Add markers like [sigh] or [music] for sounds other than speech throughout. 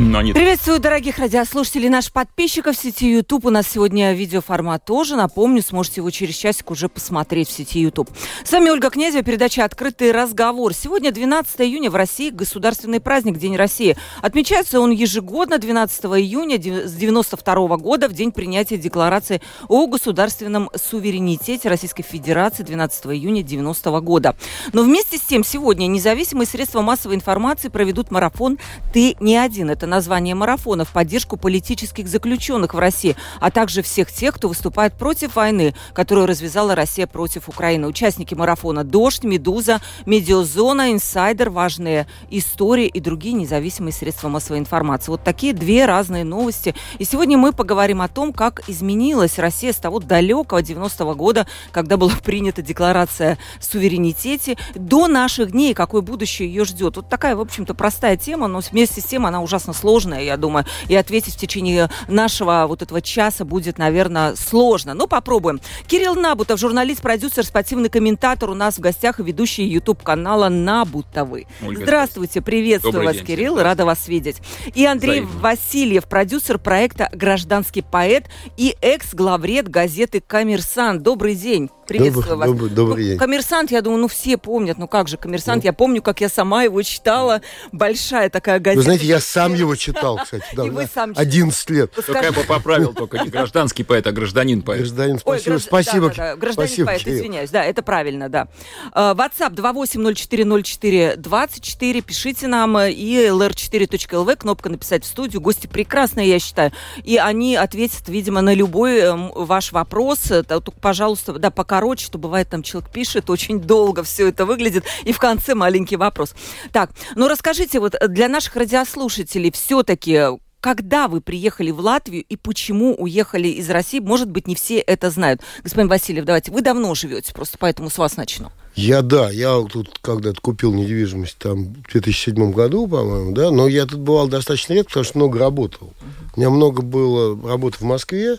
Но не... Приветствую, дорогих радиослушателей, наших подписчиков в сети YouTube. У нас сегодня видеоформат тоже. Напомню, сможете его через часик уже посмотреть в сети YouTube. С вами Ольга Князева, передача «Открытый разговор». Сегодня 12 июня в России государственный праздник День России. Отмечается он ежегодно 12 июня с 92 года в день принятия Декларации о государственном суверенитете Российской Федерации 12 июня 90 года. Но вместе с тем сегодня независимые средства массовой информации проведут марафон «Ты не один». Это название марафона в поддержку политических заключенных в России, а также всех тех, кто выступает против войны, которую развязала Россия против Украины. Участники марафона «Дождь», «Медуза», «Медиазона», «Инсайдер», «Важные истории» и другие независимые средства массовой информации. Вот такие две разные новости. И сегодня мы поговорим о том, как изменилась Россия с того далекого 90-го года, когда была принята декларация суверенитете, до наших дней, какое будущее ее ждет. Вот такая, в общем-то, простая тема, но вместе с тем она ужасно сложное, я думаю, и ответить в течение нашего вот этого часа будет, наверное, сложно. Но попробуем. Кирилл Набутов, журналист, продюсер, спортивный комментатор у нас в гостях и ведущий YouTube-канала Набутовы. Ольга, Здравствуйте, приветствую Добрый вас, день, Кирилл, всем. рада вас видеть. И Андрей Взаимно. Васильев, продюсер проекта «Гражданский поэт» и экс-главред газеты «Коммерсант». Добрый день. Приветствую добрый, вас. Добрый, добрый ну, день. Коммерсант, я думаю, ну все помнят. Ну как же, коммерсант, ну. я помню, как я сама его читала. Большая такая газета. Вы знаете, я сам его читал, кстати. Да, И вы сам 11 лет. Только я бы поправил, только не гражданский поэт, а гражданин поэт. Гражданин, спасибо. Ой, спасибо. Да, да, да. Гражданин спасибо, поэт, Кирилл. извиняюсь. Да, это правильно, да. Uh, WhatsApp 28040424. Пишите нам. И lr4.lv, кнопка написать в студию. Гости прекрасные, я считаю. И они ответят, видимо, на любой эм, ваш вопрос. Только, пожалуйста, да, пока короче, что бывает там человек пишет, очень долго все это выглядит, и в конце маленький вопрос. Так, ну расскажите, вот для наших радиослушателей все-таки когда вы приехали в Латвию и почему уехали из России? Может быть, не все это знают. Господин Васильев, давайте, вы давно живете, просто поэтому с вас начну. Я, да, я тут когда-то купил недвижимость там в 2007 году, по-моему, да, но я тут бывал достаточно редко, потому что много работал. У меня много было работы в Москве,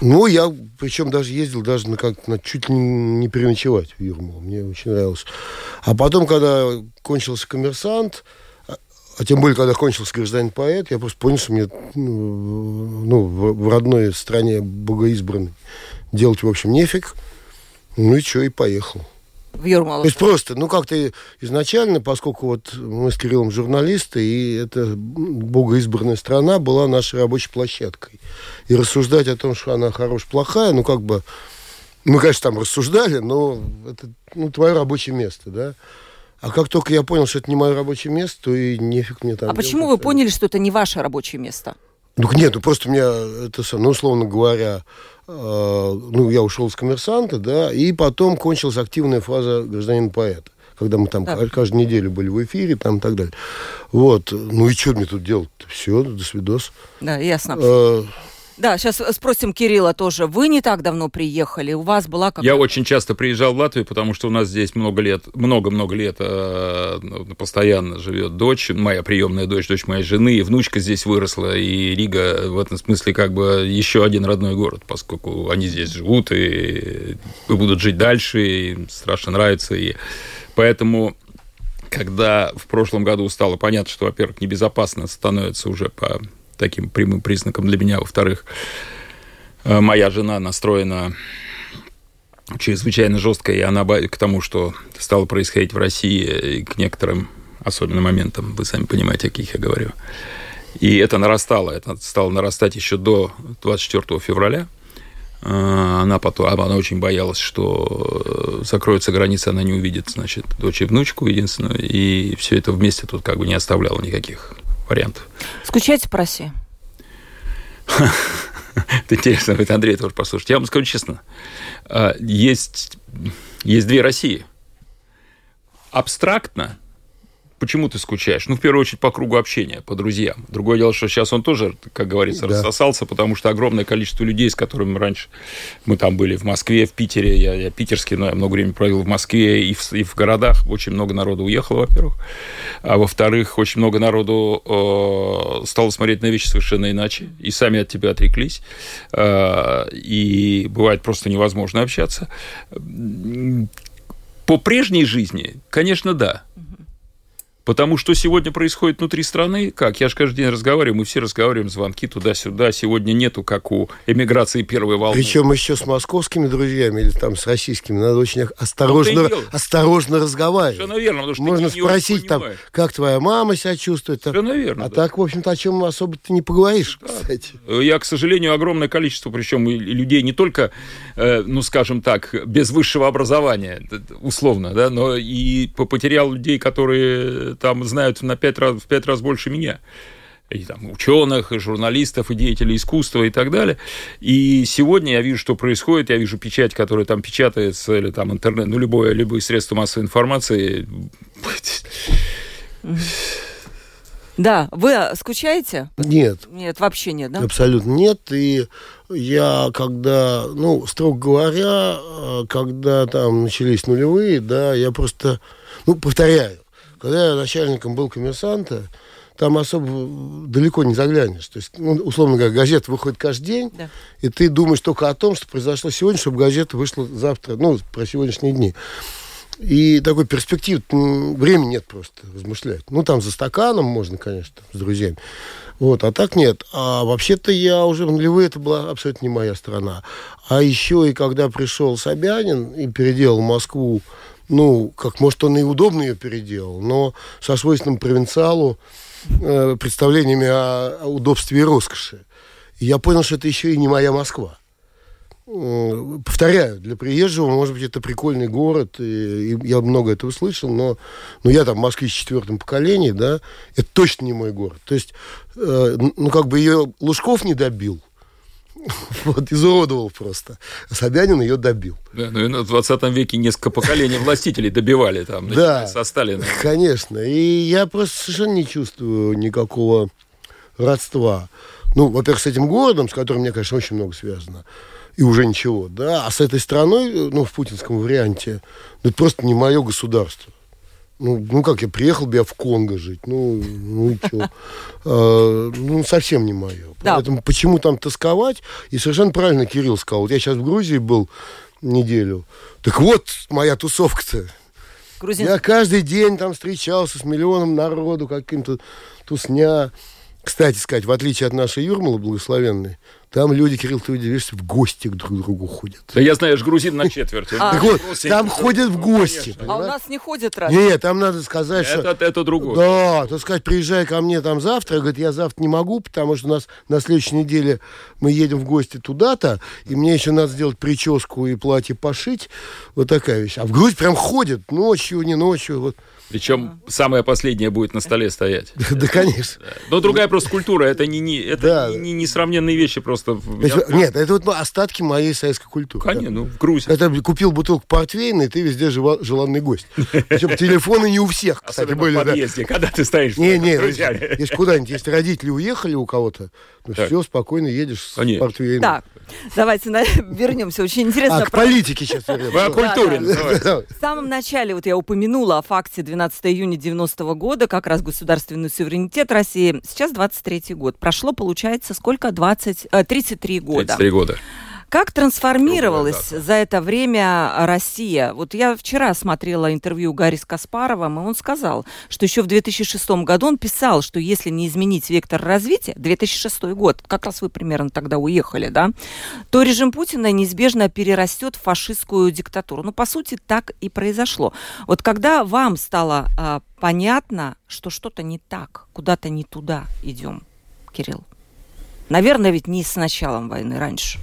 ну, я, причем даже ездил даже на как на чуть ли не переночевать в Юрмалу. Мне очень нравилось. А потом, когда кончился коммерсант, а, а тем более, когда кончился гражданин-поэт, я просто понял, что мне ну, в, в родной стране богоизбранной делать, в общем, нефиг. Ну и что, и поехал в Юрмалу? То есть просто, ну, как-то изначально, поскольку вот мы с Кириллом журналисты, и это богоизбранная страна была нашей рабочей площадкой. И рассуждать о том, что она хорошая, плохая, ну, как бы... Мы, конечно, там рассуждали, но это ну, твое рабочее место, да. А как только я понял, что это не мое рабочее место, то и нефиг мне там... А почему вы поняли, что это не ваше рабочее место? Ну, нет, ну просто у меня это, ну, условно говоря, Э, ну, я ушел с коммерсанта, да, и потом кончилась активная фаза гражданина-поэта когда мы там так. каждую неделю были в эфире, там и так далее. Вот. Ну и что мне тут делать? Все, до свидос. Да, ясно. Э, да, сейчас спросим Кирилла тоже. Вы не так давно приехали, у вас была какая-то... Я очень часто приезжал в Латвию, потому что у нас здесь много лет, много-много лет э, постоянно живет дочь, моя приемная дочь, дочь моей жены, и внучка здесь выросла, и Рига в этом смысле как бы еще один родной город, поскольку они здесь живут и, и будут жить дальше, и страшно нравится, и поэтому когда в прошлом году стало понятно, что, во-первых, небезопасно становится уже по таким прямым признаком для меня. Во-вторых, э, моя жена настроена чрезвычайно жестко, и она к тому, что стало происходить в России, и к некоторым особенным моментам, вы сами понимаете, о каких я говорю. И это нарастало, это стало нарастать еще до 24 февраля. Э, она потом, она очень боялась, что закроются границы, она не увидит, значит, дочь и внучку единственную, и все это вместе тут как бы не оставляло никаких вариантов. Скучаете по России? [laughs] Это интересно, это Андрей тоже послушать. Я вам скажу честно, а, есть, есть две России. Абстрактно почему ты скучаешь? Ну, в первую очередь, по кругу общения, по друзьям. Другое дело, что сейчас он тоже, как говорится, да. рассосался, потому что огромное количество людей, с которыми раньше мы там были в Москве, в Питере, я, я питерский, но я много времени провел в Москве и в, и в городах, очень много народу уехало, во-первых. А во-вторых, очень много народу э, стало смотреть на вещи совершенно иначе, и сами от тебя отреклись. Э, и бывает просто невозможно общаться. По прежней жизни, конечно, да. Потому что сегодня происходит внутри страны, как я же каждый день разговариваю, мы все разговариваем, звонки туда-сюда. Сегодня нету, как у эмиграции первой волны. Причем еще с московскими друзьями или там с российскими надо очень осторожно, осторожно разговаривать. Совершенно верно, потому что Можно спросить там, как твоя мама себя чувствует. Совершенно верно. А да. так, в общем-то, о чем особо ты не поговоришь, да. кстати. Я, к сожалению, огромное количество, причем людей не только, э, ну, скажем так, без высшего образования, условно, да, но и потерял людей, которые там знают на пять раз, в пять раз больше меня и там, ученых, и журналистов, и деятелей искусства и так далее. И сегодня я вижу, что происходит, я вижу печать, которая там печатается, или там интернет, ну, любое, любые средства массовой информации. Да, вы скучаете? Нет. Нет, вообще нет, да? Абсолютно нет. И я когда, ну, строго говоря, э, когда там начались нулевые, да, я просто, ну, повторяю, когда я начальником был коммерсанта, там особо далеко не заглянешь. То есть, ну, условно говоря, газета выходит каждый день, да. и ты думаешь только о том, что произошло сегодня, чтобы газета вышла завтра, ну, про сегодняшние дни. И такой перспектив, времени нет просто размышлять. Ну, там за стаканом можно, конечно, с друзьями. Вот, а так нет. А вообще-то я уже в нулевые, это была абсолютно не моя страна. А еще и когда пришел Собянин и переделал Москву ну, как, может, он и удобно ее переделал, но со свойственным провинциалу э, представлениями о, о удобстве и роскоши. И я понял, что это еще и не моя Москва. Э, повторяю, для приезжего, может быть, это прикольный город, и, и я много этого слышал, но, но я там в Москве в четвертом поколении, да, это точно не мой город. То есть, э, ну, как бы ее Лужков не добил – [laughs] Вот, изуродовал просто. Собянин ее добил. Да, ну и в 20 веке несколько поколений властителей добивали там, да, со Сталина. Конечно. И я просто совершенно не чувствую никакого родства. Ну, во-первых, с этим городом, с которым мне, конечно, очень много связано, и уже ничего, да, а с этой страной, ну, в путинском варианте, ну, это просто не мое государство. Ну, ну как, я приехал бы я в Конго жить. Ну, ну и что? [laughs] А, ну, совсем не мое. Да. Поэтому почему там тосковать? И совершенно правильно Кирилл сказал. Вот я сейчас в Грузии был неделю. Так вот, моя тусовка-то. Грузин... Я каждый день там встречался с миллионом народу, каким-то тусня. Кстати сказать, в отличие от нашей Юрмалы благословенной, там люди, Кирилл, ты удивишься, в гости друг к другу ходят. Да я знаю, ж грузин на четверть. Так вот, там ходят в гости. А у нас не ходят раз? Нет, там надо сказать, что... Это другое. Да, то сказать, приезжай ко мне там завтра. Говорит, я завтра не могу, потому что у нас на следующей неделе мы едем в гости туда-то, и мне еще надо сделать прическу и платье пошить. Вот такая вещь. А в Грузии прям ходят ночью, не ночью. Вот. Причем самое последнее будет на столе стоять. [laughs] Да, конечно. Но другая просто культура, это не, не, это не, несравненные вещи просто. Нет, это вот остатки моей советской культуры. Конечно, ну, в Грузии. Это купил бутылку портвейна, и ты везде желанный гость. Причем [laughs] телефоны не у всех, кстати, были. в подъезде, когда ты стоишь Не, не, если куда-нибудь, если родители уехали у кого-то, ну все, спокойно едешь с портвейном. Так, давайте [laughs] вернемся. Очень интересно. А, к политике сейчас вернемся. О культуре. В самом начале вот я упомянула о факте 12 июня 90 года, как раз государственный суверенитет России. Сейчас 23 год. Прошло, получается, сколько? 20, 33 года. 33 года. Как трансформировалась за это время Россия? Вот я вчера смотрела интервью Гарри с Каспаровым, и он сказал, что еще в 2006 году он писал, что если не изменить вектор развития, 2006 год, как раз вы примерно тогда уехали, да, то режим Путина неизбежно перерастет в фашистскую диктатуру. Ну, по сути, так и произошло. Вот когда вам стало а, понятно, что что-то не так, куда-то не туда идем, Кирилл? Наверное, ведь не с началом войны, раньше.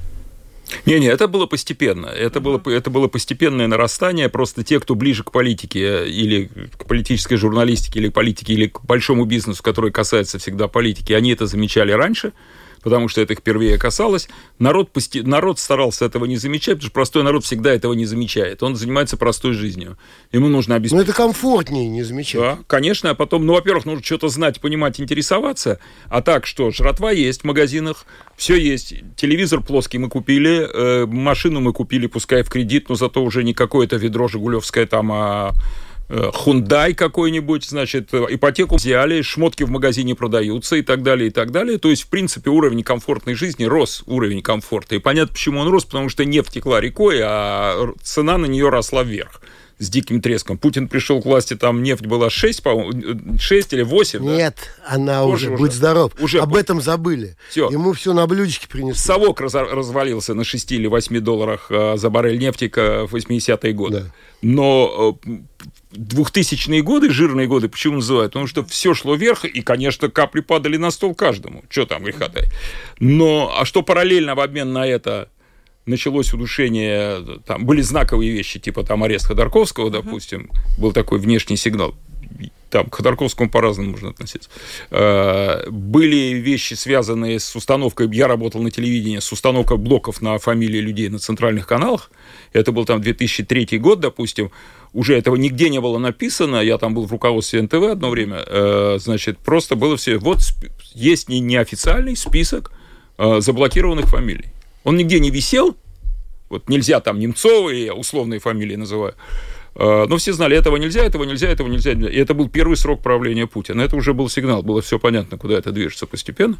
Не-не, это было постепенно. Это, было, это было постепенное нарастание. Просто те, кто ближе к политике или к политической журналистике, или к политике, или к большому бизнесу, который касается всегда политики, они это замечали раньше. Потому что это их впервые касалось. Народ, пости... народ старался этого не замечать, потому что простой народ всегда этого не замечает. Он занимается простой жизнью. Ему нужно обеспечить... Но это комфортнее не замечать. Да, конечно. А потом, ну, во-первых, нужно что-то знать, понимать, интересоваться. А так что, жратва есть в магазинах, все есть. Телевизор плоский мы купили, э, машину мы купили, пускай в кредит, но зато уже не какое-то ведро жигулевское там, а Хундай какой-нибудь, значит, ипотеку взяли, шмотки в магазине продаются и так далее, и так далее. То есть, в принципе, уровень комфортной жизни рос, уровень комфорта. И понятно, почему он рос, потому что нефть текла рекой, а цена на нее росла вверх с диким треском. Путин пришел к власти, там нефть была 6, по 6 или 8. Нет, да? она Тоже уже, уже, будь здоров. Уже Об этом забыли. Все. Ему все на блюдечке принесли. Совок раз, развалился на 6 или 8 долларах а, за баррель нефти в 80-е годы. Да. Но 2000-е годы, жирные годы, почему называют? Потому что все шло вверх, и, конечно, капли падали на стол каждому. Что там греха-то? Но, а что параллельно в обмен на это началось удушение, там были знаковые вещи, типа там арест Ходорковского, допустим, был такой внешний сигнал. Там к Ходорковскому по-разному можно относиться. Э, были вещи, связанные с установкой, я работал на телевидении, с установкой блоков на фамилии людей на центральных каналах. Это был там 2003 год, допустим. Уже этого нигде не было написано. Я там был в руководстве НТВ одно время. Э, значит, просто было все. Вот есть неофициальный список э, заблокированных фамилий. Он нигде не висел, вот нельзя там Немцовы, я условные фамилии называю, а, но все знали, этого нельзя, этого нельзя, этого нельзя. И это был первый срок правления Путина. Это уже был сигнал, было все понятно, куда это движется постепенно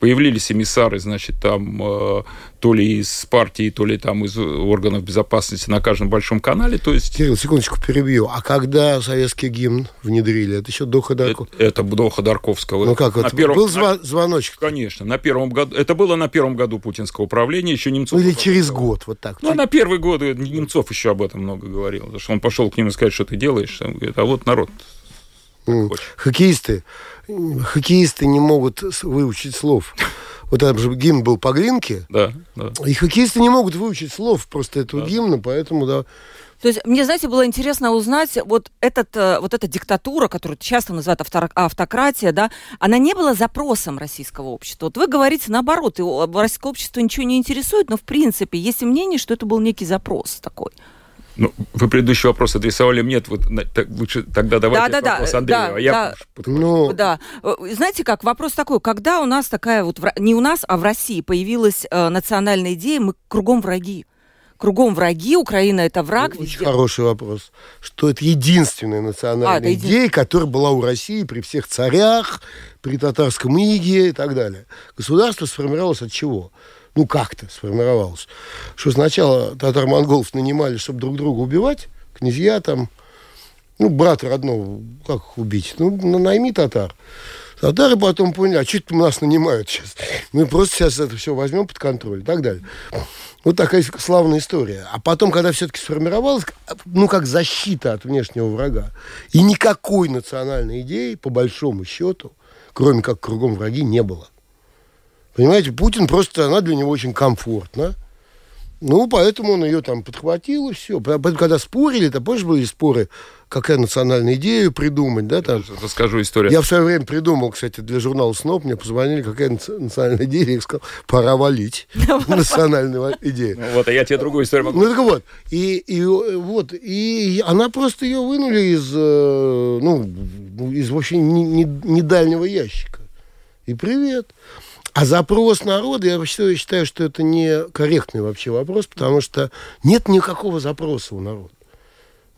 появились эмиссары, значит, там э, то ли из партии, то ли там из органов безопасности на каждом большом канале. То есть... Кирилл, секундочку перебью. А когда советский гимн внедрили? Это еще до Ходорковского? Это, это до Ходорковского. Ну как, на первом... был зва- звоночек? Конечно. На первом году... Это было на первом году путинского управления, еще Немцов... Ну или через год, вот так. Ну, на первый год Немцов еще об этом много говорил. Потому что он пошел к ним и сказать, что ты делаешь. А вот народ Хоккеисты хоккеисты не могут выучить слов. Вот там же гимн был по глинке. Да, да. И хоккеисты не могут выучить слов просто этого да. гимна, поэтому, да. То есть мне, знаете, было интересно узнать, вот, этот, э, вот эта диктатура, которую часто называют автократия, да, она не была запросом российского общества. Вот вы говорите наоборот, и российское общество ничего не интересует, но в принципе есть мнение, что это был некий запрос такой. Ну, вы предыдущий вопрос адресовали мне, вот, так, лучше тогда давайте да, да, вопрос да, Андрею, да, а я... Да, ну... да. Э, знаете как, вопрос такой, когда у нас такая вот, не у нас, а в России появилась э, национальная идея, мы кругом враги. Кругом враги, Украина это враг. Очень везде. хороший вопрос. Что это единственная национальная а, это един... идея, которая была у России при всех царях, при татарском иге и так далее. Государство сформировалось от чего? Ну, как-то сформировалось, что сначала татар-монголов нанимали, чтобы друг друга убивать, князья там, ну, брата родного, как убить? Ну, найми татар. Татары потом поняли, а что нас нанимают сейчас? Мы просто сейчас это все возьмем под контроль и так далее. Вот такая славная история. А потом, когда все-таки сформировалась, ну, как защита от внешнего врага, и никакой национальной идеи, по большому счету, кроме как кругом враги, не было. Понимаете, Путин просто, она для него очень комфортна. Ну, поэтому он ее там подхватил, и все. Поэтому, когда спорили, то позже были споры, какая национальная идея придумать, да, там. Расскажу историю. Я в свое время придумал, кстати, для журнала СНОП, мне позвонили, какая национальная идея, я сказал, пора валить [laughs] национальную идею. Ну вот, а я тебе другую историю могу. Ну, так вот, и, и вот, и она просто ее вынули из, э, ну, из вообще недальнего ящика. И привет. А запрос народа, я считаю, считаю, что это не корректный вообще вопрос, потому что нет никакого запроса у народа.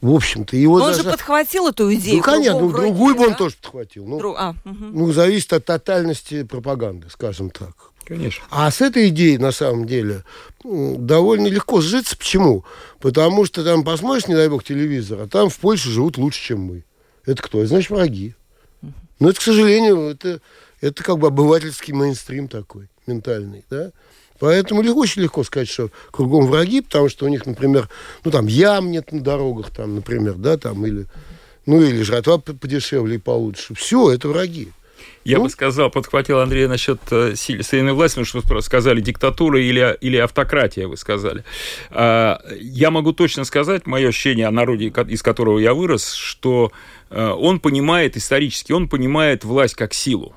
В общем-то, его Но он даже... же подхватил эту идею. Ну, конечно, ну, другую бы он тоже подхватил. Ну, Друг... а, угу. ну, зависит от тотальности пропаганды, скажем так. Конечно. А с этой идеей, на самом деле, довольно легко сжиться. Почему? Потому что там посмотришь, не дай бог, телевизор, а там в Польше живут лучше, чем мы. Это кто? значит, враги. Но это, к сожалению, это это как бы обывательский мейнстрим такой, ментальный, да. Поэтому легко, очень легко сказать, что кругом враги, потому что у них, например, ну там ям нет на дорогах, там, например, да, там, или, ну, или жратва подешевле и получше. Все, это враги. Я ну? бы сказал, подхватил Андрей насчет э, сильной власти, потому что сказали диктатура или, или автократия, вы сказали. А, я могу точно сказать, мое ощущение о народе, из которого я вырос, что э, он понимает исторически, он понимает власть как силу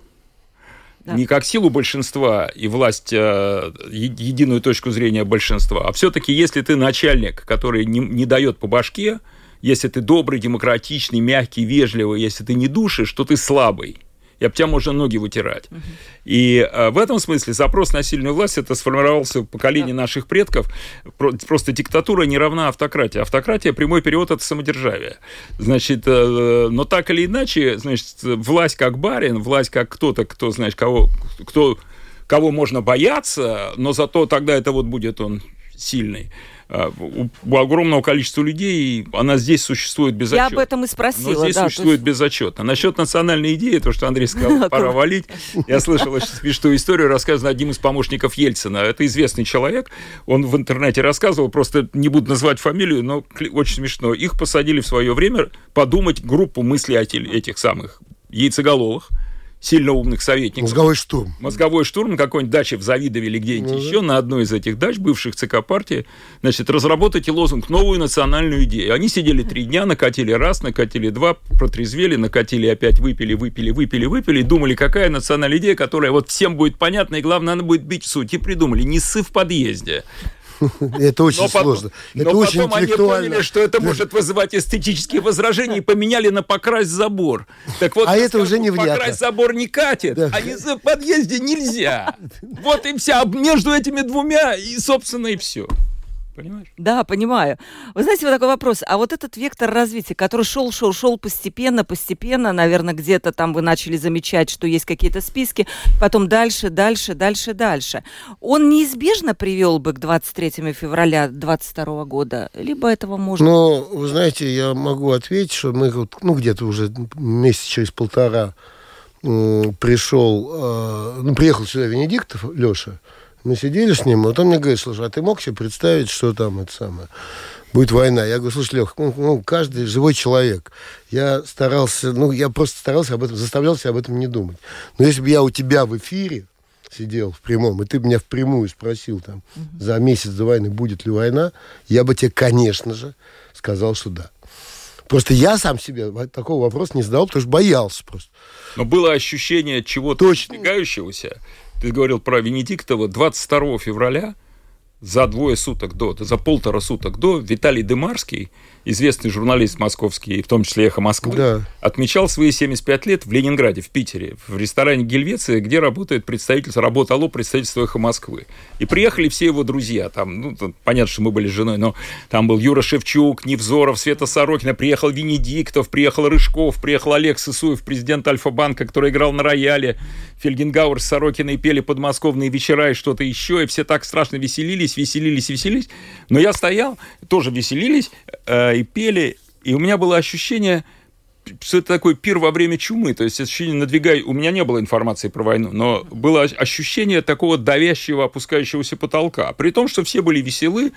да. не как силу большинства и власть, э, единую точку зрения большинства, а все-таки если ты начальник, который не, не дает по башке, если ты добрый, демократичный, мягкий, вежливый, если ты не душишь, то ты слабый и об тебя можно ноги вытирать. Угу. И а, в этом смысле запрос на сильную власть это сформировался в поколении да. наших предков. Про, просто диктатура не равна автократии. Автократия прямой перевод это самодержавие. Значит, э, но так или иначе, значит, власть как барин, власть как кто-то, кто, знаешь, кого, кто, кого можно бояться, но зато тогда это вот будет он сильный. А, у огромного количества людей она здесь существует без Я об этом и спросила. Но здесь да, существует есть... безотчетно. Насчет национальной идеи, то, что Андрей сказал, [laughs] пора валить. [laughs] Я слышал смешную историю, рассказанную одним из помощников Ельцина. Это известный человек. Он в интернете рассказывал, просто не буду называть фамилию, но очень смешно. Их посадили в свое время подумать группу мыслителей этих самых яйцеголовых сильно умных советников. Мозговой штурм. Мозговой штурм на какой-нибудь даче в Завидове или где-нибудь ну, еще, да. на одной из этих дач бывших ЦК партии, значит, разработайте лозунг «Новую национальную идею». Они сидели три дня, накатили раз, накатили два, протрезвели, накатили опять, выпили, выпили, выпили, выпили, и думали, какая национальная идея, которая вот всем будет понятна, и главное, она будет бить в суть. И придумали «Не ссы в подъезде». [laughs] Это очень но сложно. Это но очень потом они поняли, что это может вызывать эстетические возражения, и поменяли на покрась забор. Так вот, а это уже не внятно. Покрась забор не катит, а в подъезде нельзя. [laughs] Вот и вся. Между этими двумя, и, собственно, и все. Понимаешь? Да, понимаю. Вы знаете, вот такой вопрос. А вот этот вектор развития, который шел, шел, шел постепенно, постепенно, наверное, где-то там вы начали замечать, что есть какие-то списки, потом дальше, дальше, дальше, дальше. Он неизбежно привел бы к 23 февраля 2022 года? Либо этого можно... Ну, вы знаете, я могу ответить, что мы вот, ну, где-то уже месяц через полтора пришел, э, ну, приехал сюда Венедиктов, Леша, мы сидели с ним, вот он мне говорит, слушай, а ты мог себе представить, что там это самое, будет война? Я говорю, слушай, Лех, ну, ну, каждый живой человек. Я старался, ну, я просто старался об этом, заставлял себя об этом не думать. Но если бы я у тебя в эфире сидел в прямом, и ты меня впрямую спросил там угу. за месяц до войны, будет ли война, я бы тебе, конечно же, сказал, что да. Просто я сам себе такого вопроса не задал, потому что боялся просто. Но было ощущение чего-то Точно. Ты говорил про Венедиктова, 22 февраля, за двое суток до, за полтора суток до, Виталий Демарский известный журналист московский, в том числе «Эхо Москвы», да. отмечал свои 75 лет в Ленинграде, в Питере, в ресторане «Гельвеция», где работает представительство, работало представительство «Эхо Москвы». И приехали все его друзья. Там, ну, понятно, что мы были с женой, но там был Юра Шевчук, Невзоров, Света Сорокина, приехал Венедиктов, приехал Рыжков, приехал Олег Сысуев, президент Альфа-банка, который играл на рояле, Фельгенгауэр с Сорокиной пели подмосковные вечера и что-то еще, и все так страшно веселились, веселились, веселились. Но я стоял, тоже веселились, э, и пели, и у меня было ощущение, что это такой пир во время чумы, то есть ощущение надвигай... У меня не было информации про войну, но было ощущение такого давящего, опускающегося потолка. При том, что все были веселы,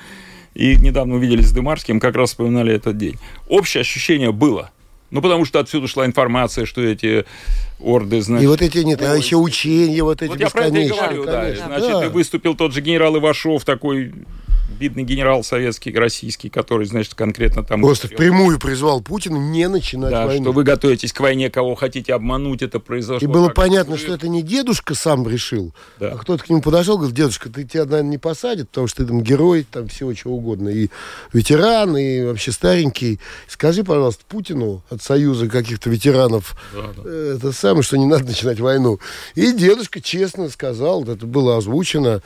и недавно увиделись с Дымарским, как раз вспоминали этот день. Общее ощущение было. Ну, потому что отсюда шла информация, что эти орды, значит... И вот эти, нет, а еще учения вот эти Вот я про это и говорю, да. Значит, да. выступил тот же генерал Ивашов, такой видный генерал советский, российский, который, значит, конкретно там... Просто впрямую призвал Путина не начинать да, войну. что вы готовитесь к войне, кого хотите обмануть, это произошло. И было понятно, что это не дедушка сам решил, да. а кто-то к нему подошел, говорит, дедушка, ты тебя, наверное, не посадят, потому что ты там герой, там всего чего угодно, и ветеран, и вообще старенький. Скажи, пожалуйста, Путину от Союза каких-то ветеранов да, да. Э, это самое, что не надо начинать войну. И дедушка честно сказал, это было озвучено,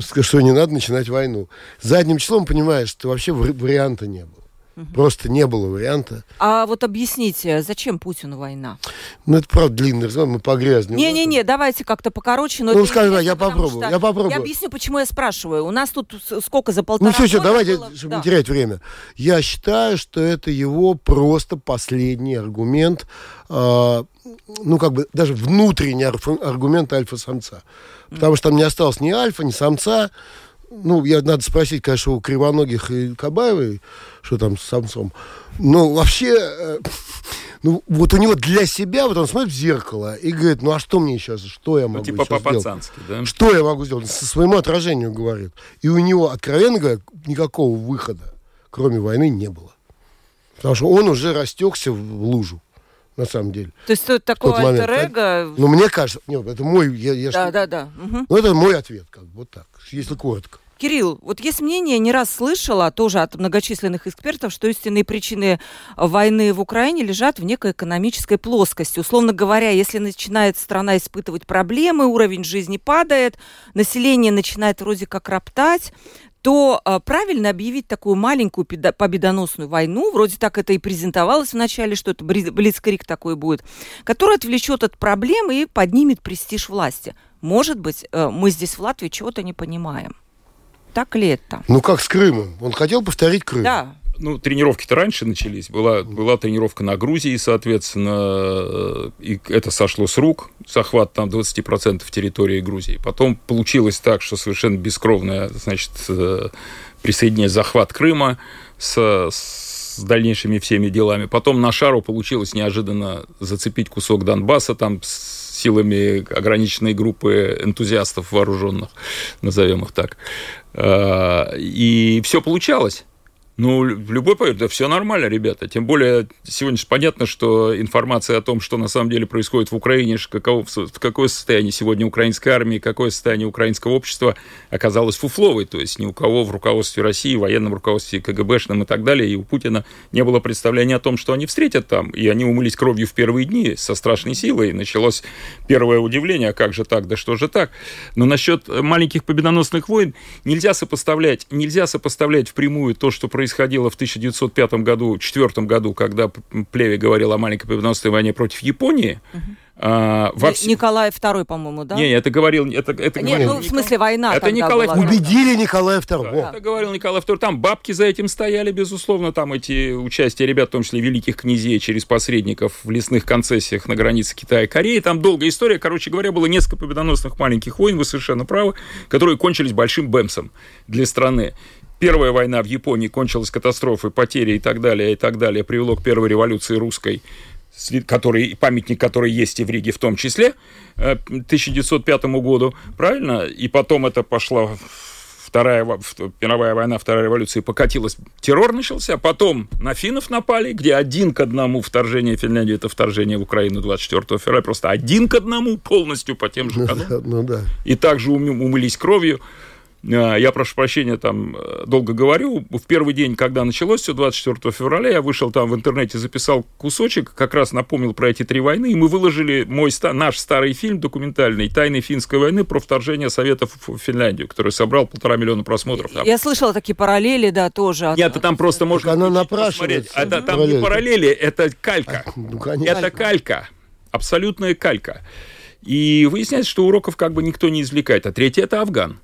что не надо начинать войну. Задним числом понимаешь, что вообще варианта не было. Угу. Просто не было варианта. А вот объясните, зачем Путину война? Ну, это правда длинный разговор, мы погрязнем. Не-не-не, давайте как-то покороче. Но ну, скажи, да, я попробую, я попробую. Я объясню, почему я спрашиваю. У нас тут сколько за полтора Ну, все, все, давайте, было... чтобы да. не терять время. Я считаю, что это его просто последний аргумент, э, ну, как бы даже внутренний аргумент альфа-самца. Потому что там не осталось ни альфа, ни самца. Ну, я надо спросить, конечно, у Кривоногих и Кабаевой, что там с самцом. Ну, вообще, э, ну, вот у него для себя, вот он смотрит в зеркало и говорит, ну, а что мне сейчас, что я ну, могу ну, типа по-пацански, да? Что я могу сделать? Со своему отражению говорит. И у него, откровенно говоря, никакого выхода, кроме войны, не было. Потому что он уже растекся в лужу на самом деле. То есть это такое альтер-эго? Ну, мне кажется, нет, это мой... Я, я да, да, да. Угу. Ну, это мой ответ, как бы, вот так, если коротко. Кирилл, вот есть мнение, не раз слышала тоже от многочисленных экспертов, что истинные причины войны в Украине лежат в некой экономической плоскости. Условно говоря, если начинает страна испытывать проблемы, уровень жизни падает, население начинает вроде как роптать, то э, правильно объявить такую маленькую победоносную войну, вроде так это и презентовалось в начале, что это блицкрик такой будет, который отвлечет от проблем и поднимет престиж власти. Может быть, э, мы здесь в Латвии чего-то не понимаем. Так ли это? Ну, как с Крымом. Он хотел повторить Крым. Да, ну, тренировки-то раньше начались. Была, была тренировка на Грузии, соответственно, и это сошло с рук, захват там 20% территории Грузии. Потом получилось так, что совершенно бескровное, значит, э, присоединение захват Крыма с, с дальнейшими всеми делами. Потом на шару получилось неожиданно зацепить кусок Донбасса там с силами ограниченной группы энтузиастов вооруженных, назовем их так. Э, и все получалось. Ну, любой поверь, да все нормально, ребята. Тем более, сегодня же понятно, что информация о том, что на самом деле происходит в Украине, каково, в какое состояние сегодня украинской армии, какое состояние украинского общества, оказалось фуфловой. То есть ни у кого в руководстве России, в военном руководстве КГБшном и так далее, и у Путина не было представления о том, что они встретят там. И они умылись кровью в первые дни со страшной силой. Началось первое удивление, а как же так, да что же так. Но насчет маленьких победоносных войн нельзя сопоставлять, нельзя сопоставлять впрямую то, что происходит происходило в 1905 году, 1904 году, когда Плеви говорил о маленькой победоносной войне против Японии, угу. А, во вс... Николай II, по-моему, да? Не, это говорил... Это, это Нет, говорил, ну, в смысле, война Это Николай была. Убедили Николая II. Да, это говорил Николай II. Там бабки за этим стояли, безусловно. Там эти участия ребят, в том числе великих князей, через посредников в лесных концессиях на границе Китая и Кореи. Там долгая история. Короче говоря, было несколько победоносных маленьких войн, вы совершенно правы, которые кончились большим бэмсом для страны. Первая война в Японии кончилась катастрофой, потерей и так далее, и так далее, привело к первой революции русской, который, памятник который есть и в Риге в том числе, 1905 э, году, правильно? И потом это пошла Вторая мировая война, Вторая революция покатилась, террор начался, потом на финнов напали, где один к одному вторжение в Финляндию, это вторжение в Украину 24 февраля, просто один к одному полностью по тем же ну канонам. Ну, да. И также умылись кровью. А, я прошу прощения, там э, долго говорю. В первый день, когда началось все, 24 февраля, я вышел там в интернете, записал кусочек, как раз напомнил про эти три войны, и мы выложили мой, наш старый фильм документальный «Тайны финской войны» про вторжение Советов в Финляндию, который собрал полтора миллиона просмотров. Там. Я слышала такие параллели, да, тоже. Нет, это там просто можно... Она напрашивается. Это там параллели. не параллели, это калька. А, [laughs] ну, это калька. Абсолютная калька. И выясняется, что уроков как бы никто не извлекает. А третий – это Афган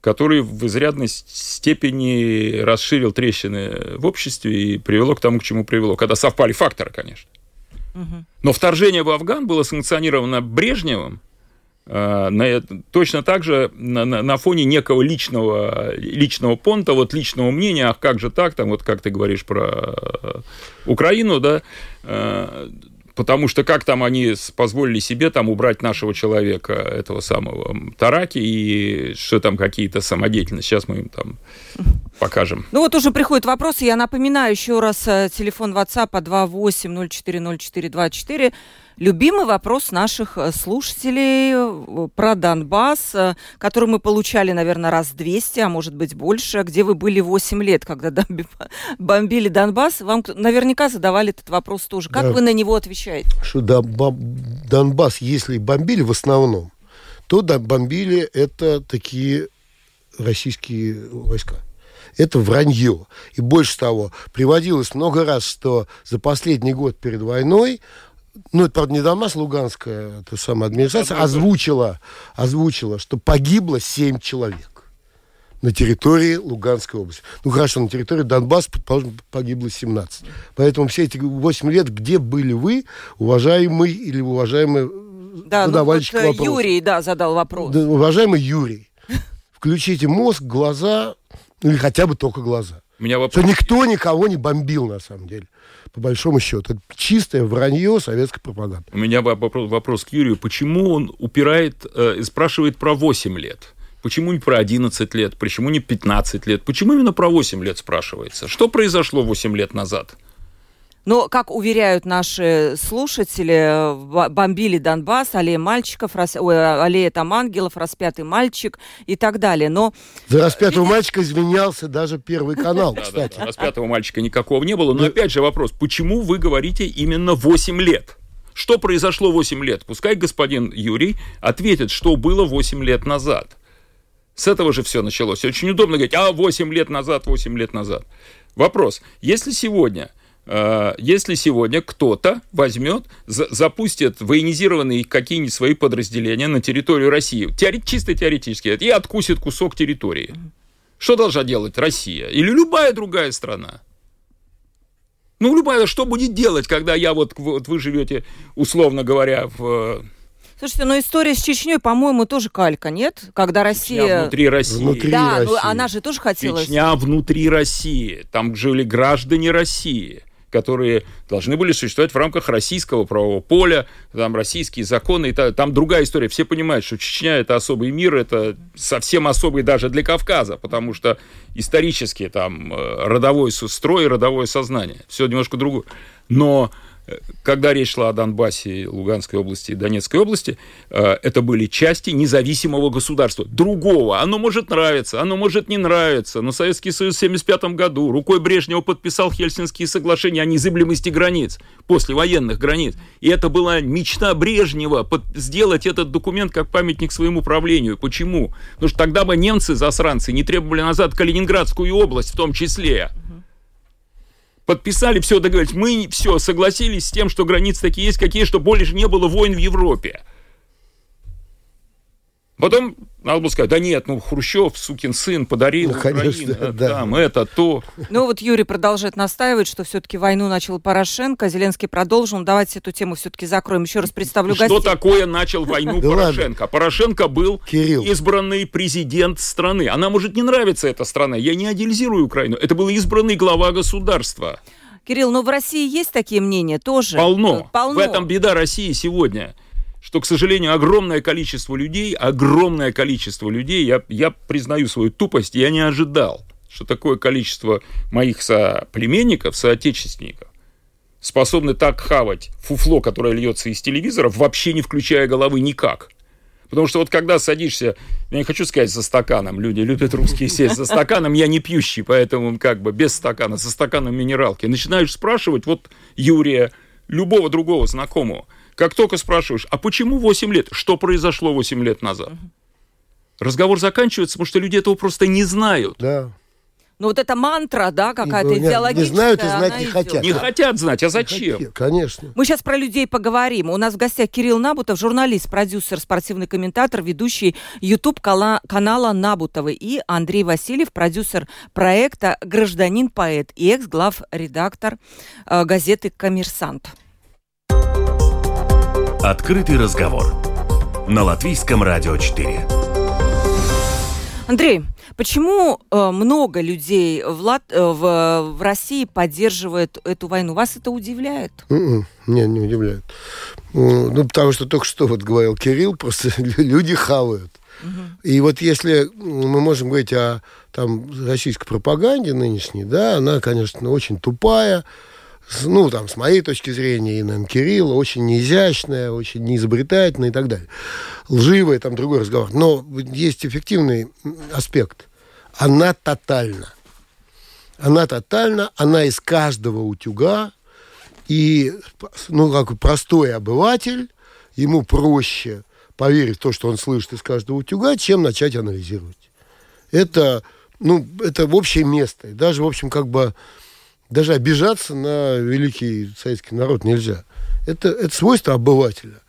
который в изрядной степени расширил трещины в обществе и привело к тому, к чему привело, когда совпали факторы, конечно. Но вторжение в Афган было санкционировано Брежневым, э, на, точно так же на, на, на фоне некого личного, личного понта, вот личного мнения, ах, как же так, там, вот как ты говоришь про Украину, да, э, потому что как там они позволили себе там убрать нашего человека, этого самого Тараки, и что там какие-то самодеятельности. Сейчас мы им там покажем. Ну вот уже приходят вопросы. Я напоминаю еще раз э, телефон WhatsApp 28040424. Любимый вопрос наших э, слушателей э, про Донбасс, э, который мы получали, наверное, раз 200, а может быть больше. Где вы были 8 лет, когда [laughs] бомбили Донбасс? Вам наверняка задавали этот вопрос тоже. Как да. вы на него отвечаете? Что да, Донбасс, если бомбили в основном, то да, бомбили это такие российские войска это вранье. И больше того, приводилось много раз, что за последний год перед войной ну, это, правда, не Донбасс, Луганская, это самая администрация, озвучила, озвучила, что погибло 7 человек на территории Луганской области. Ну, хорошо, на территории Донбасса, предположим, погибло 17. Поэтому все эти 8 лет, где были вы, уважаемый или уважаемый да, задавальщик ну, вот, вопроса? Юрий, да, задал вопрос. Да, уважаемый Юрий, включите мозг, глаза, или хотя бы только глаза. У меня вопрос... Что никто никого не бомбил, на самом деле по большому счету. Это чистое вранье советской пропаганды. У меня вопрос, к Юрию. Почему он упирает э, спрашивает про 8 лет? Почему не про 11 лет? Почему не 15 лет? Почему именно про 8 лет спрашивается? Что произошло 8 лет назад? Но, как уверяют наши слушатели, бомбили Донбасс, аллея мальчиков, рас... Ой, аллея там ангелов, распятый мальчик и так далее. Но... За распятого мальчика извинялся даже Первый канал, кстати. Распятого мальчика никакого не было. Но опять же вопрос, почему вы говорите именно 8 лет? Что произошло 8 лет? Пускай господин Юрий ответит, что было 8 лет назад. С этого же все началось. Очень удобно говорить, а 8 лет назад, 8 лет назад. Вопрос, если сегодня э, если сегодня кто-то возьмет, запустит военизированные какие-нибудь свои подразделения на территорию России, теори, чисто теоретически, и откусит кусок территории, что должна делать Россия или любая другая страна? Ну, любая, что будет делать, когда я вот, вот вы живете, условно говоря, в Слушайте, но история с Чечней, по-моему, тоже калька, нет? Когда Россия... Чечня внутри России. Внутри да, России. Ну, она же тоже хотела... Чечня внутри России. Там жили граждане России которые должны были существовать в рамках российского правового поля, там российские законы, и там другая история. Все понимают, что Чечня это особый мир, это совсем особый даже для Кавказа, потому что исторически там э, родовой строй, родовое сознание, все немножко другое. Но когда речь шла о Донбассе, Луганской области и Донецкой области, э, это были части независимого государства, другого. Оно может нравиться, оно может не нравиться, но Советский Союз в 1975 году рукой Брежнева подписал Хельсинские соглашения о незыблемости границ, послевоенных границ. И это была мечта Брежнева под, сделать этот документ как памятник своему правлению. Почему? Потому что тогда бы немцы, засранцы, не требовали назад Калининградскую область в том числе подписали, все договорились. Мы все согласились с тем, что границы такие есть, какие, что больше не было войн в Европе. Потом надо было сказать, да нет, ну Хрущев, сукин сын, подарил ну, конечно, Украину, да. там это, то. Ну вот Юрий продолжает настаивать, что все-таки войну начал Порошенко, Зеленский продолжил. Ну, давайте эту тему все-таки закроем. Еще раз представлю гостей. Что такое начал войну Порошенко? Порошенко был избранный президент страны. Она может не нравиться, эта страна. Я не идеализирую Украину. Это был избранный глава государства. Кирилл, но в России есть такие мнения тоже? Полно. Полно. В этом беда России сегодня что, к сожалению, огромное количество людей, огромное количество людей, я, я признаю свою тупость, я не ожидал, что такое количество моих соплеменников, соотечественников, способны так хавать фуфло, которое льется из телевизоров, вообще не включая головы никак. Потому что вот когда садишься, я не хочу сказать за стаканом, люди любят русские сесть за стаканом, я не пьющий, поэтому как бы без стакана, со стаканом минералки. Начинаешь спрашивать вот Юрия, любого другого знакомого – как только спрашиваешь, а почему 8 лет? Что произошло 8 лет назад? Разговор заканчивается, потому что люди этого просто не знают. Да. Ну вот эта мантра, да, какая-то не, идеологическая. Не знают и знать не идет. хотят. Не хотят знать, а зачем? Хотят, конечно. Мы сейчас про людей поговорим. У нас в гостях Кирилл Набутов, журналист, продюсер, спортивный комментатор, ведущий YouTube канала Набутовы. И Андрей Васильев, продюсер проекта «Гражданин-поэт» и экс-глав редактор э, газеты «Коммерсант». Открытый разговор на Латвийском радио 4. Андрей, почему э, много людей в, Лат... э, в, в России поддерживает эту войну? Вас это удивляет? Mm-mm, не, не удивляет. Ну, потому что только что вот говорил Кирилл, просто [laughs] люди хавают. И вот если мы можем говорить о там, российской пропаганде нынешней, да, она, конечно, очень тупая, ну, там, с моей точки зрения, и, наверное, Кирилла, очень неизящная, очень неизобретательная и так далее. Лживая, там, другой разговор. Но есть эффективный аспект. Она тотальна. Она тотальна, она из каждого утюга, и, ну, как простой обыватель, ему проще поверить в то, что он слышит из каждого утюга, чем начать анализировать. Это, ну, это общее место. И даже, в общем, как бы даже обижаться на великий советский народ нельзя. Это, это свойство обывателя.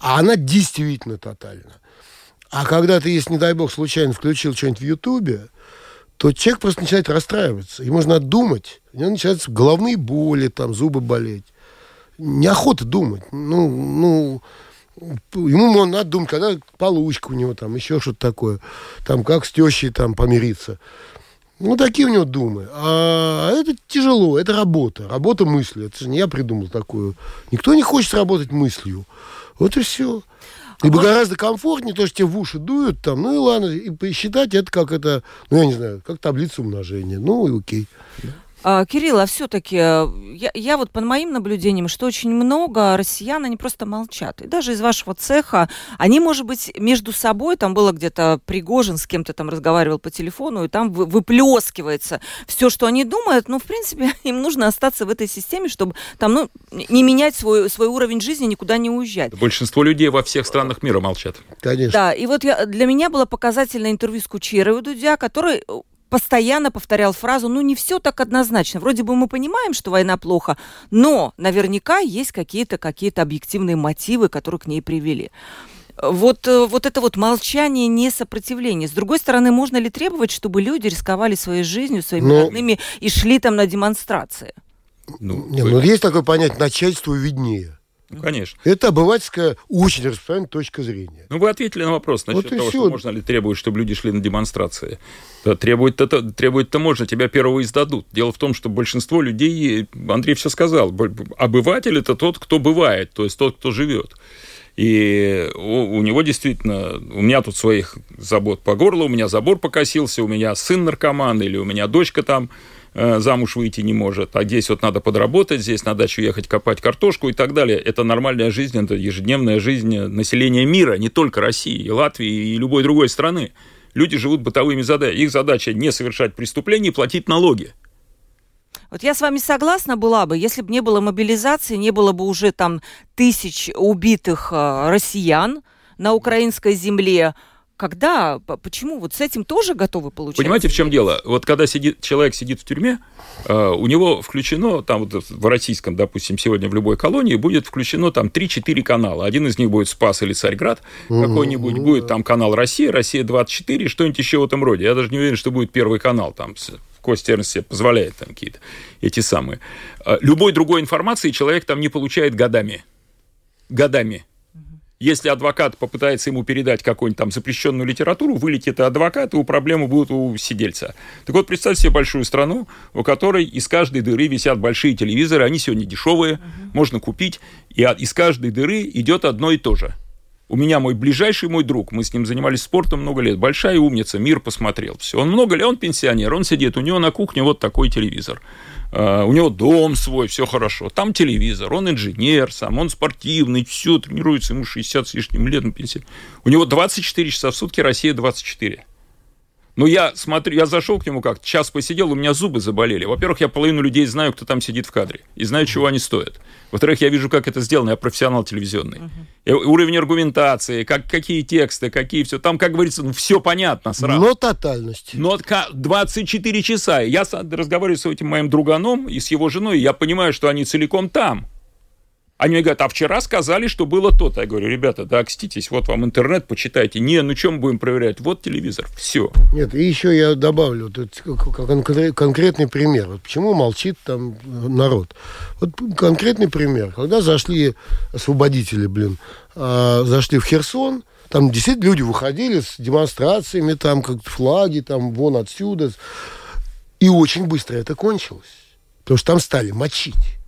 А она действительно тотальна. А когда ты, если, не дай бог, случайно включил что-нибудь в Ютубе, то человек просто начинает расстраиваться. Ему нужно думать. У него начинаются головные боли, там, зубы болеть. Неохота думать. Ну, ну, ему надо думать, когда получка у него, там, еще что-то такое. Там, как с тещей там помириться. Ну, такие у него думы. А это тяжело, это работа. Работа мысли. Это же не я придумал такую. Никто не хочет работать мыслью. Вот и все. Либо а гораздо комфортнее, то, что тебе в уши дуют там, ну и ладно, и посчитать это как это, ну я не знаю, как таблица умножения. Ну и окей. А, Кирилл, а все-таки э, я, я вот по моим наблюдениям, что очень много россиян, они просто молчат. И даже из вашего цеха, они, может быть, между собой, там было где-то Пригожин с кем-то там разговаривал по телефону, и там выплескивается все, что они думают. Но, в принципе, [laughs] им нужно остаться в этой системе, чтобы там, ну, не менять свой, свой уровень жизни, никуда не уезжать. Большинство людей во всех странах мира молчат. Конечно. Да, и вот я, для меня было показательное интервью с Кучеровой Дудя, который постоянно повторял фразу, ну не все так однозначно. Вроде бы мы понимаем, что война плохо, но наверняка есть какие-то какие объективные мотивы, которые к ней привели. Вот, э, вот это вот молчание, не сопротивление. С другой стороны, можно ли требовать, чтобы люди рисковали своей жизнью, своими но... Ну, родными и шли там на демонстрации? Ну, не, ну есть такое понятие начальству виднее. Ну, конечно. Это обывательская, очень распространенная точка зрения. Ну, вы ответили на вопрос насчет вот того, что можно ли требовать, чтобы люди шли на демонстрации. Да, требовать-то, требовать-то можно, тебя первого издадут. Дело в том, что большинство людей, Андрей все сказал, обыватель – это тот, кто бывает, то есть тот, кто живет. И у, у него действительно, у меня тут своих забот по горлу, у меня забор покосился, у меня сын наркоман, или у меня дочка там замуж выйти не может, а здесь вот надо подработать, здесь на дачу ехать копать картошку и так далее. Это нормальная жизнь, это ежедневная жизнь населения мира, не только России, и Латвии, и любой другой страны. Люди живут бытовыми задачами. Их задача не совершать преступления и платить налоги. Вот я с вами согласна была бы, если бы не было мобилизации, не было бы уже там тысяч убитых э, россиян на украинской земле, когда, почему вот с этим тоже готовы получать? Понимаете, в чем дело? Вот когда сидит, человек сидит в тюрьме, э, у него включено, там вот в российском, допустим, сегодня в любой колонии будет включено там 3-4 канала. Один из них будет Спас или Царьград, угу, какой-нибудь угу. будет там канал Россия, Россия 24, что-нибудь еще в этом роде. Я даже не уверен, что будет первый канал там Костя Эрнст себе позволяет там какие-то эти самые. Э, любой другой информации человек там не получает годами. Годами. Если адвокат попытается ему передать какую-нибудь там запрещенную литературу, вылетит адвокат, и у проблемы будут у сидельца. Так вот, представьте себе большую страну, у которой из каждой дыры висят большие телевизоры, они сегодня дешевые, угу. можно купить, и из каждой дыры идет одно и то же. У меня мой ближайший мой друг, мы с ним занимались спортом много лет, большая умница, мир посмотрел, все. Он много лет, он пенсионер, он сидит, у него на кухне вот такой телевизор. Uh, у него дом свой, все хорошо. Там телевизор, он инженер сам, он спортивный, все, тренируется, ему 60 с лишним лет на пенсии. У него 24 часа в сутки, Россия 24. Ну, я смотрю, я зашел к нему как час посидел, у меня зубы заболели. Во-первых, я половину людей знаю, кто там сидит в кадре, и знаю, чего они стоят. Во-вторых, я вижу, как это сделано, я профессионал телевизионный. Uh-huh. Уровень аргументации, как, какие тексты, какие все. Там, как говорится, ну, все понятно сразу. Но тотальность. Но 24 часа. Я разговариваю с этим моим друганом и с его женой, и я понимаю, что они целиком там. Они мне говорят, а вчера сказали, что было то-то. Я говорю, ребята, да, окститесь, вот вам интернет, почитайте. Не, ну чем будем проверять? Вот телевизор, все. Нет, и еще я добавлю вот, конкретный пример. Вот почему молчит там народ? Вот конкретный пример. Когда зашли освободители, блин, а, зашли в Херсон, там действительно люди выходили с демонстрациями, там как флаги, там вон отсюда. И очень быстро это кончилось. Потому что там стали мочить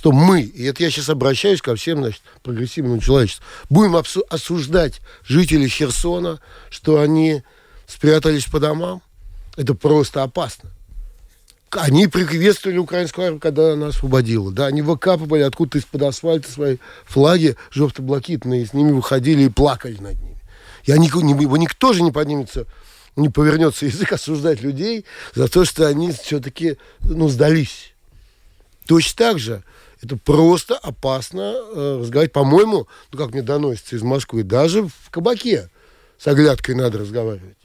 что мы, и это я сейчас обращаюсь ко всем значит, прогрессивному человечеству, будем осуждать жителей Херсона, что они спрятались по домам, это просто опасно. Они приветствовали украинскую армию, когда она освободила. Да, они выкапывали откуда-то из-под асфальта свои флаги желто-блакитные, с ними выходили и плакали над ними. И они, никто же не поднимется, не повернется язык осуждать людей за то, что они все-таки ну, сдались. Точно так же это просто опасно э, разговаривать. По-моему, ну как мне доносится из Москвы, даже в кабаке с оглядкой надо разговаривать.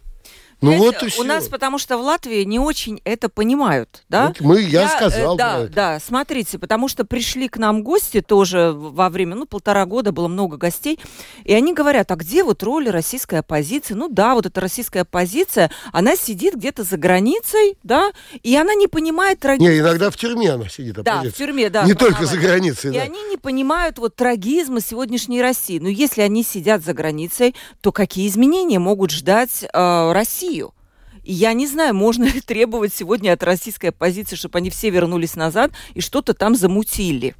Ну вот и все. У нас, потому что в Латвии не очень это понимают, да? Мы, я, я э, сказал. Да, это. да, смотрите, потому что пришли к нам гости тоже во время, ну, полтора года было много гостей, и они говорят, а где вот роль российской оппозиции? Ну да, вот эта российская оппозиция, она сидит где-то за границей, да, и она не понимает трагизм. Не, иногда в тюрьме она сидит, оппозиция. Да, в тюрьме, да. Не только за границей, И да. они не понимают вот трагизма сегодняшней России. Но если они сидят за границей, то какие изменения могут ждать э, России? Я не знаю, можно ли требовать сегодня от российской оппозиции, чтобы они все вернулись назад и что-то там замутили.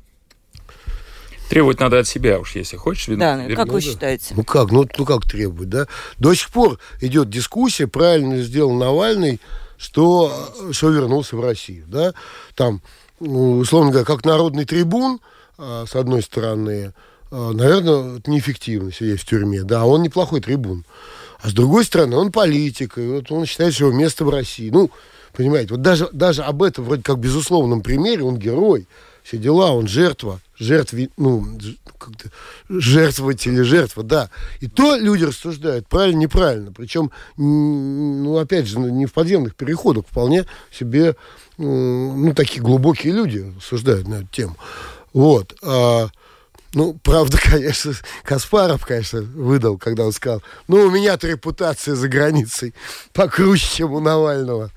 Требовать надо от себя уж, если хочешь. Да, вернуть. как вы считаете? Ну как, ну, ну как требовать, да? До сих пор идет дискуссия, правильно сделал Навальный, что, что вернулся в Россию, да, там, ну, условно говоря, как народный трибун, а, с одной стороны, а, наверное, это неэффективно сидеть в тюрьме, да, он неплохой трибун, а с другой стороны, он политик, и вот он считает, что его место в России, ну, понимаете, вот даже, даже об этом вроде как безусловном примере он герой, все дела, он жертва, жертви, ну, как-то жертвовать или жертва, да. И то люди рассуждают, правильно, неправильно. Причем, ну, опять же, не в подземных переходах, вполне себе, ну, такие глубокие люди рассуждают на эту тему. Вот. Ну, правда, [laughs] конечно, Каспаров, конечно, выдал, когда он сказал, ну, у меня-то репутация за границей покруче, чем у Навального.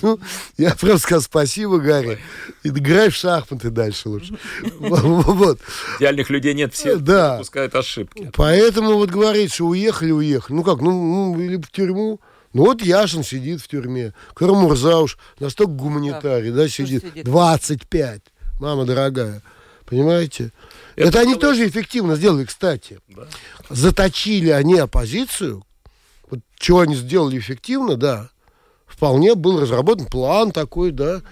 Ну, я просто сказал, спасибо, Гарри. Играй в шахматы дальше лучше. [laughs] Вот. Идеальных людей нет, все да. допускают ошибки. Поэтому вот говорить, что уехали, уехали. Ну как, ну, ну или в тюрьму, ну вот Яшин сидит в тюрьме, Карамурзауш настолько гуманитарий, да, сидит. 25, мама дорогая. Понимаете? Это, Это они тоже эффективно сделали, кстати. Да. Заточили они оппозицию. Вот чего они сделали эффективно, да. Вполне был разработан план такой, да.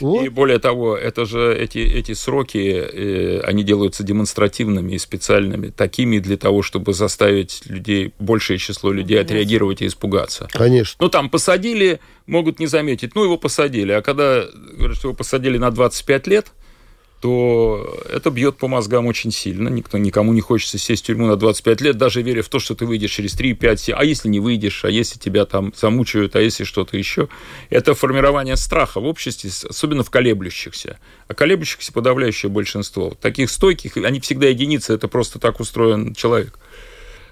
Вот. И более того, это же эти, эти сроки, э, они делаются демонстративными и специальными, такими для того, чтобы заставить людей, большее число людей Конечно. отреагировать и испугаться. Конечно. Ну, там посадили, могут не заметить, ну, его посадили. А когда говорят, что его посадили на 25 лет, то это бьет по мозгам очень сильно. Никто, никому не хочется сесть в тюрьму на 25 лет, даже веря в то, что ты выйдешь через 3, 5, 7. А если не выйдешь, а если тебя там замучают, а если что-то еще. Это формирование страха в обществе, особенно в колеблющихся. А колеблющихся подавляющее большинство. Таких стойких, они всегда единицы, это просто так устроен человек.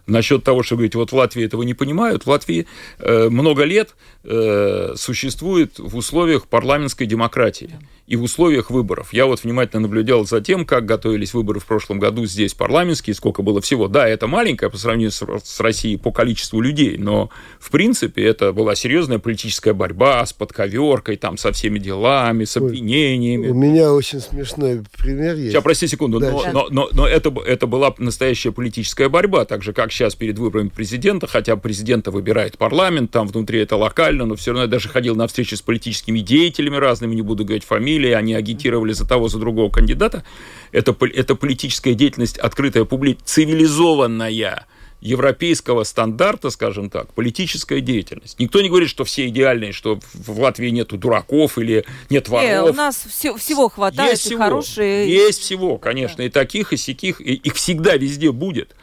Насчет того, что говорить, вот в Латвии этого не понимают, в Латвии э, много лет э, существует в условиях парламентской демократии и в условиях выборов. Я вот внимательно наблюдал за тем, как готовились выборы в прошлом году здесь парламентские, сколько было всего. Да, это маленькое по сравнению с, с Россией по количеству людей, но в принципе это была серьезная политическая борьба с подковеркой, там со всеми делами, с обвинениями. У меня очень смешной пример есть. Сейчас, прости секунду, да, но, но, но, но это, это была настоящая политическая борьба, так же как сейчас перед выборами президента, хотя президента выбирает парламент, там внутри это локально, но все равно я даже ходил на встречи с политическими деятелями разными, не буду говорить фамилии, они агитировали за того, за другого кандидата. Это, это политическая деятельность, открытая, публи... цивилизованная европейского стандарта, скажем так, политическая деятельность. Никто не говорит, что все идеальные, что в Латвии нету дураков или нет воров. Э, у нас все, всего хватает, есть и всего, хорошие... Есть всего, конечно, да. и таких, и сяких, и их всегда везде будет.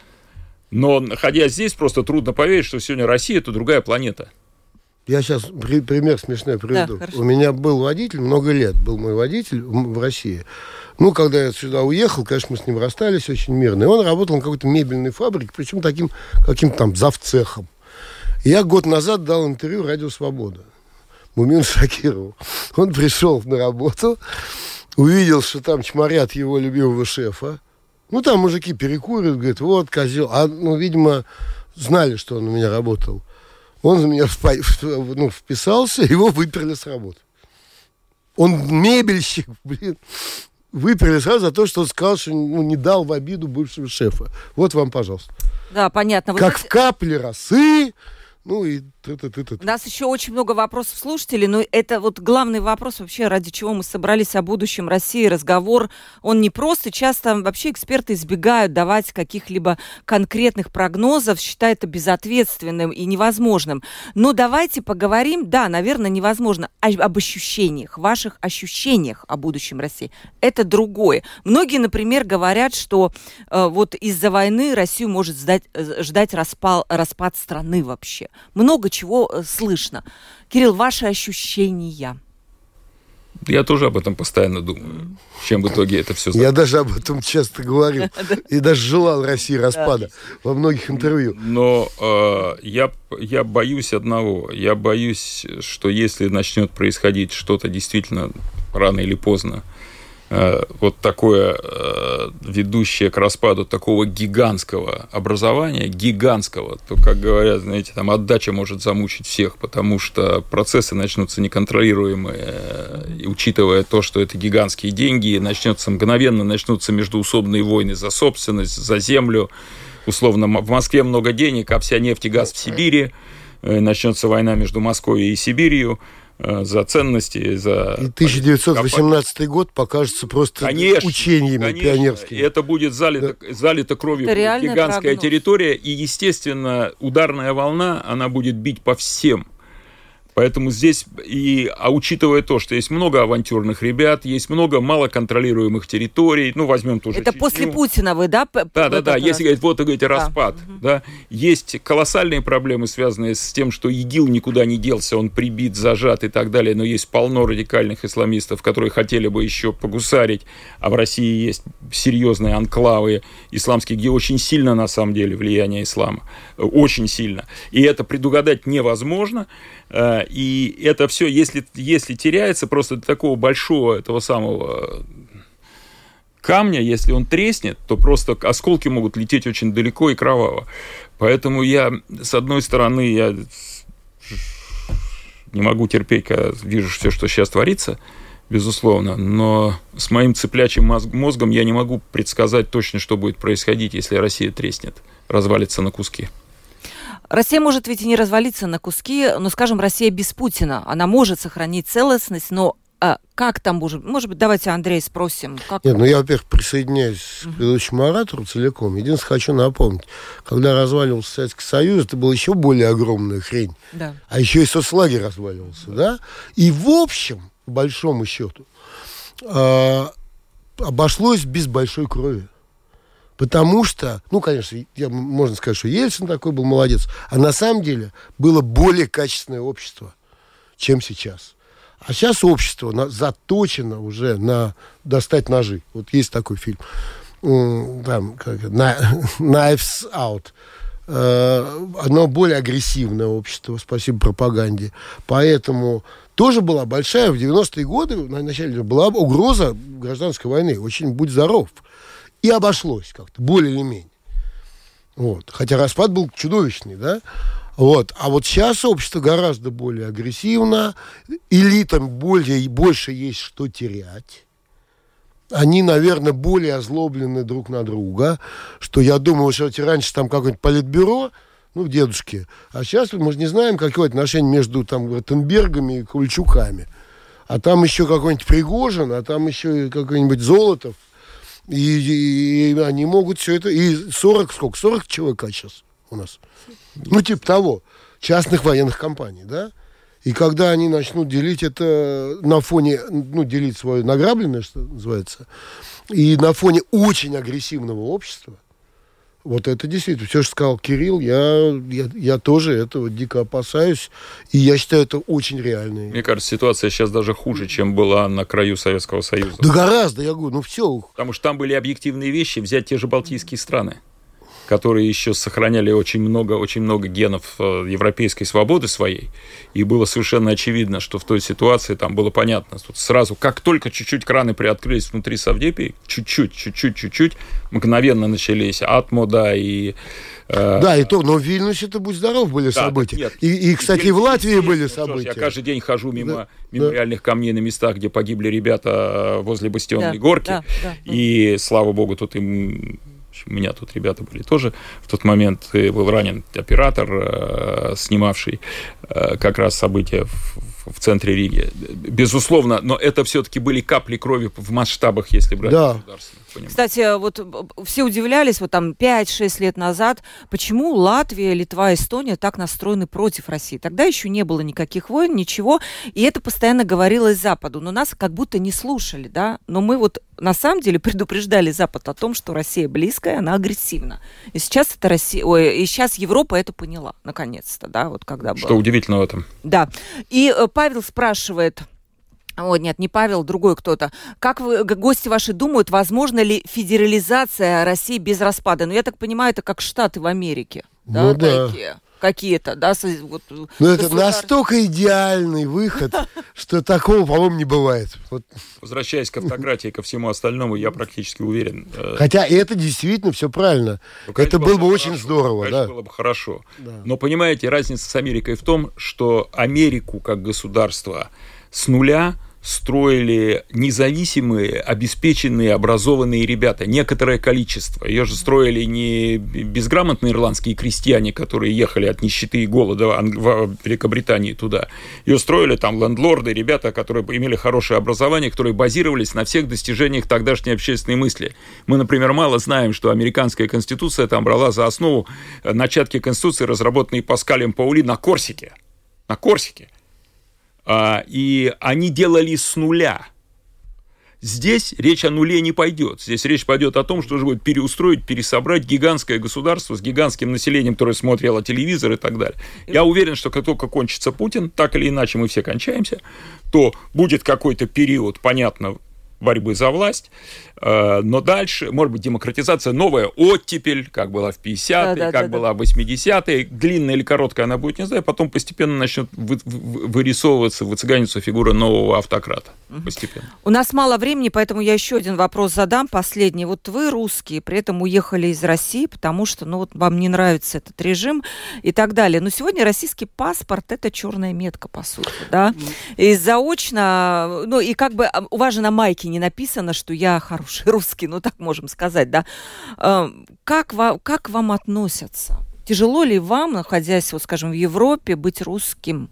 Но, находясь здесь, просто трудно поверить, что сегодня Россия – это другая планета. Я сейчас при, пример смешной приведу. Да, У меня был водитель, много лет был мой водитель в, в России. Ну, когда я сюда уехал, конечно, мы с ним расстались очень мирно. И он работал на какой-то мебельной фабрике, причем таким каким-то там завцехом. Я год назад дал интервью «Радио Свобода». Мумин Шакирову. Он пришел на работу, увидел, что там чморят его любимого шефа. Ну, там мужики перекуривают, говорят, вот козел. А, ну, видимо, знали, что он у меня работал. Он за меня ну, вписался, [laughs] его выперли с работы. Он мебельщик, [laughs] блин. Выперли сразу за то, что он сказал, что ну, не дал в обиду бывшего шефа. Вот вам, пожалуйста. Да, понятно. Вы как знаете... в капле росы ну и. У нас еще очень много вопросов слушателей, но это вот главный вопрос вообще, ради чего мы собрались о будущем России. Разговор, он не просто, часто вообще эксперты избегают давать каких-либо конкретных прогнозов, считают это безответственным и невозможным. Но давайте поговорим, да, наверное, невозможно, об ощущениях, ваших ощущениях о будущем России. Это другое. Многие, например, говорят, что э, вот из-за войны Россию может ждать, э, ждать распал, распад страны вообще много чего э, слышно. Кирилл, ваши ощущения? Я тоже об этом постоянно думаю. Чем в итоге это все... Я даже об этом часто говорил. [laughs] И даже желал России распада во многих интервью. Но э, я, я боюсь одного. Я боюсь, что если начнет происходить что-то действительно рано или поздно, вот такое э, ведущее к распаду такого гигантского образования, гигантского, то, как говорят, знаете, там отдача может замучить всех, потому что процессы начнутся неконтролируемые, э, и учитывая то, что это гигантские деньги, начнется мгновенно, начнутся междуусобные войны за собственность, за землю, условно, в Москве много денег, а вся нефть и газ в Сибири, начнется война между Москвой и Сибирью, э, за ценности, за... И 1918 год покажется просто конечно, учениями конечно. пионерскими. Это будет залито, да. залито кровью Это гигантская прогноз. территория, и, естественно, ударная волна, она будет бить по всем Поэтому здесь, и, а учитывая то, что есть много авантюрных ребят, есть много малоконтролируемых территорий, ну, возьмем тоже Это Чечню. после Путина вы, да? Да, да, да. Если говорить, вот, говорите, Да. распад, да. Есть колоссальные проблемы, связанные с тем, что ИГИЛ никуда не делся, он прибит, зажат и так далее, но есть полно радикальных исламистов, которые хотели бы еще погусарить, а в России есть серьезные анклавы исламские, где очень сильно, на самом деле, влияние ислама. Очень сильно. И это предугадать невозможно. И это все, если, если теряется просто до такого большого этого самого камня, если он треснет, то просто осколки могут лететь очень далеко и кроваво. Поэтому я, с одной стороны, я не могу терпеть, когда вижу все, что сейчас творится, безусловно, но с моим цыплячьим мозгом я не могу предсказать точно, что будет происходить, если Россия треснет, развалится на куски. Россия может ведь и не развалиться на куски, но, скажем, Россия без Путина. Она может сохранить целостность, но а как там может... Может быть, давайте Андрей спросим. Как... Нет, ну я, во-первых, присоединяюсь к предыдущему оратору целиком. Единственное, хочу напомнить, когда разваливался Советский Союз, это была еще более огромная хрень. Да. А еще и соцлагерь разваливался, да? И в общем, по большому счету, э, обошлось без большой крови. Потому что, ну, конечно, я, можно сказать, что Ельцин такой был молодец, а на самом деле было более качественное общество, чем сейчас. А сейчас общество на, заточено уже на достать ножи. Вот есть такой фильм. Там, как, [laughs] Knives Out. Оно более агрессивное общество, спасибо пропаганде. Поэтому тоже была большая, в 90-е годы, на начале была угроза гражданской войны. Очень будь здоров. И обошлось как-то, более или менее. Вот. Хотя распад был чудовищный, да? Вот. А вот сейчас общество гораздо более агрессивно, элитам более, больше есть что терять. Они, наверное, более озлоблены друг на друга, что я думаю, что раньше там какое-нибудь политбюро, ну, дедушки, а сейчас мы же не знаем, какое отношение между там Ротенбергами и Ковальчуками. А там еще какой-нибудь Пригожин, а там еще какой-нибудь Золотов. И, и, они могут все это... И 40, сколько? 40 человек сейчас у нас. Ну, типа того. Частных военных компаний, да? И когда они начнут делить это на фоне, ну, делить свое награбленное, что называется, и на фоне очень агрессивного общества, вот это действительно, все, что сказал Кирилл, я, я, я тоже этого дико опасаюсь, и я считаю, это очень реально. Мне кажется, ситуация сейчас даже хуже, чем была на краю Советского Союза. Да гораздо, я говорю, ну все. Потому что там были объективные вещи, взять те же балтийские страны которые еще сохраняли очень много, очень много генов э, европейской свободы своей, и было совершенно очевидно, что в той ситуации там было понятно, тут сразу, как только чуть-чуть краны приоткрылись внутри Савдепии, чуть-чуть, чуть-чуть, чуть-чуть, мгновенно начались Атмода и Э, да, и то, но в Вильнюсе это будь здоров были да, события. Нет, и, и, кстати, и в Латвии были события. Я каждый день хожу мимо да, мемориальных да. камней на местах, где погибли ребята возле Бастионной да, горки. Да, да, и слава богу, тут им у меня тут ребята были тоже. В тот момент был ранен оператор, э, снимавший э, как раз события в, в центре Риги. Безусловно, но это все-таки были капли крови в масштабах, если брать да. Кстати, вот все удивлялись, вот там 5-6 лет назад, почему Латвия, Литва, Эстония так настроены против России. Тогда еще не было никаких войн, ничего, и это постоянно говорилось Западу, но нас как будто не слушали, да, но мы вот на самом деле [laughs] предупреждали Запад о том, что Россия близкая, она агрессивна. И сейчас это Россия, ой, и сейчас Европа это поняла, наконец-то, да, вот когда было. Что удивительно в этом. Да. И Павел спрашивает, о, нет, не Павел, другой кто-то. Как вы, гости ваши думают, возможно ли федерализация России без распада? Ну, я так понимаю, это как Штаты в Америке. Ну, да. Такие какие-то, да, вот, Ну, это настолько идеальный выход, что такого, по-моему, не бывает. Вот. Возвращаясь к автократии и ко всему остальному, я практически уверен. Э, Хотя это действительно все правильно. Ну, конечно, это было бы очень хорошо, здорово, конечно, да. было бы хорошо. Да. Но, понимаете, разница с Америкой в том, что Америку как государство с нуля строили независимые, обеспеченные, образованные ребята, некоторое количество. Ее же строили не безграмотные ирландские крестьяне, которые ехали от нищеты и голода в Великобритании туда. Ее строили там лендлорды, ребята, которые имели хорошее образование, которые базировались на всех достижениях тогдашней общественной мысли. Мы, например, мало знаем, что американская конституция там брала за основу начатки конституции, разработанные Паскалем Паули на Корсике. На Корсике. А, и они делали с нуля. Здесь речь о нуле не пойдет. Здесь речь пойдет о том, что нужно будет переустроить, пересобрать гигантское государство с гигантским населением, которое смотрело телевизор и так далее. Я уверен, что как только кончится Путин, так или иначе мы все кончаемся, то будет какой-то период, понятно, борьбы за власть, но дальше, может быть, демократизация, новая оттепель, как была в 50-е, да, да, как да, была в 80-е, длинная или короткая она будет, не знаю, потом постепенно начнет вы, вырисовываться, выцыганиться фигура нового автократа. Постепенно. У нас мало времени, поэтому я еще один вопрос задам, последний. Вот вы русские, при этом уехали из России, потому что, ну, вот вам не нравится этот режим и так далее. Но сегодня российский паспорт – это черная метка, по сути, да? И заочно, ну, и как бы а, у вас же на майке не написано, что я хороший [laughs] русский, ну так можем сказать, да. Эм, как, вам, как вам относятся? Тяжело ли вам, находясь, вот, скажем, в Европе, быть русским?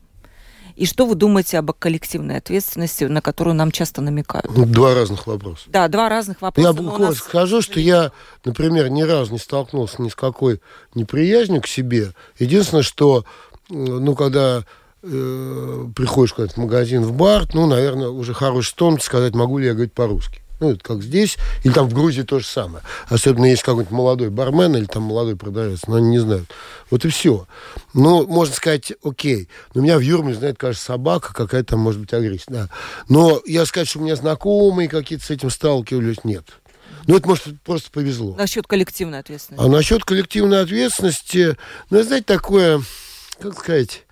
И что вы думаете об коллективной ответственности, на которую нам часто намекают? Ну, два разных вопроса. Да, два разных вопроса. Я буквально нас... скажу, что я, например, ни разу не столкнулся ни с какой неприязнью к себе. Единственное, что, ну, когда э, приходишь куда-то в магазин, в бар, ну, наверное, уже хороший тон сказать, могу ли я говорить по-русски. Ну, это как здесь, или там в Грузии то же самое. Особенно есть какой-нибудь молодой бармен или там молодой продавец, но они не знают. Вот и все. Ну, можно сказать, окей. Но меня в Юрмале знает, кажется, собака, какая-то, может быть, агрессия. Да. Но я сказать, что у меня знакомые какие-то с этим сталкивались, нет. Ну, это, может, просто повезло. Насчет коллективной ответственности. А насчет коллективной ответственности, ну, знаете, такое, как сказать,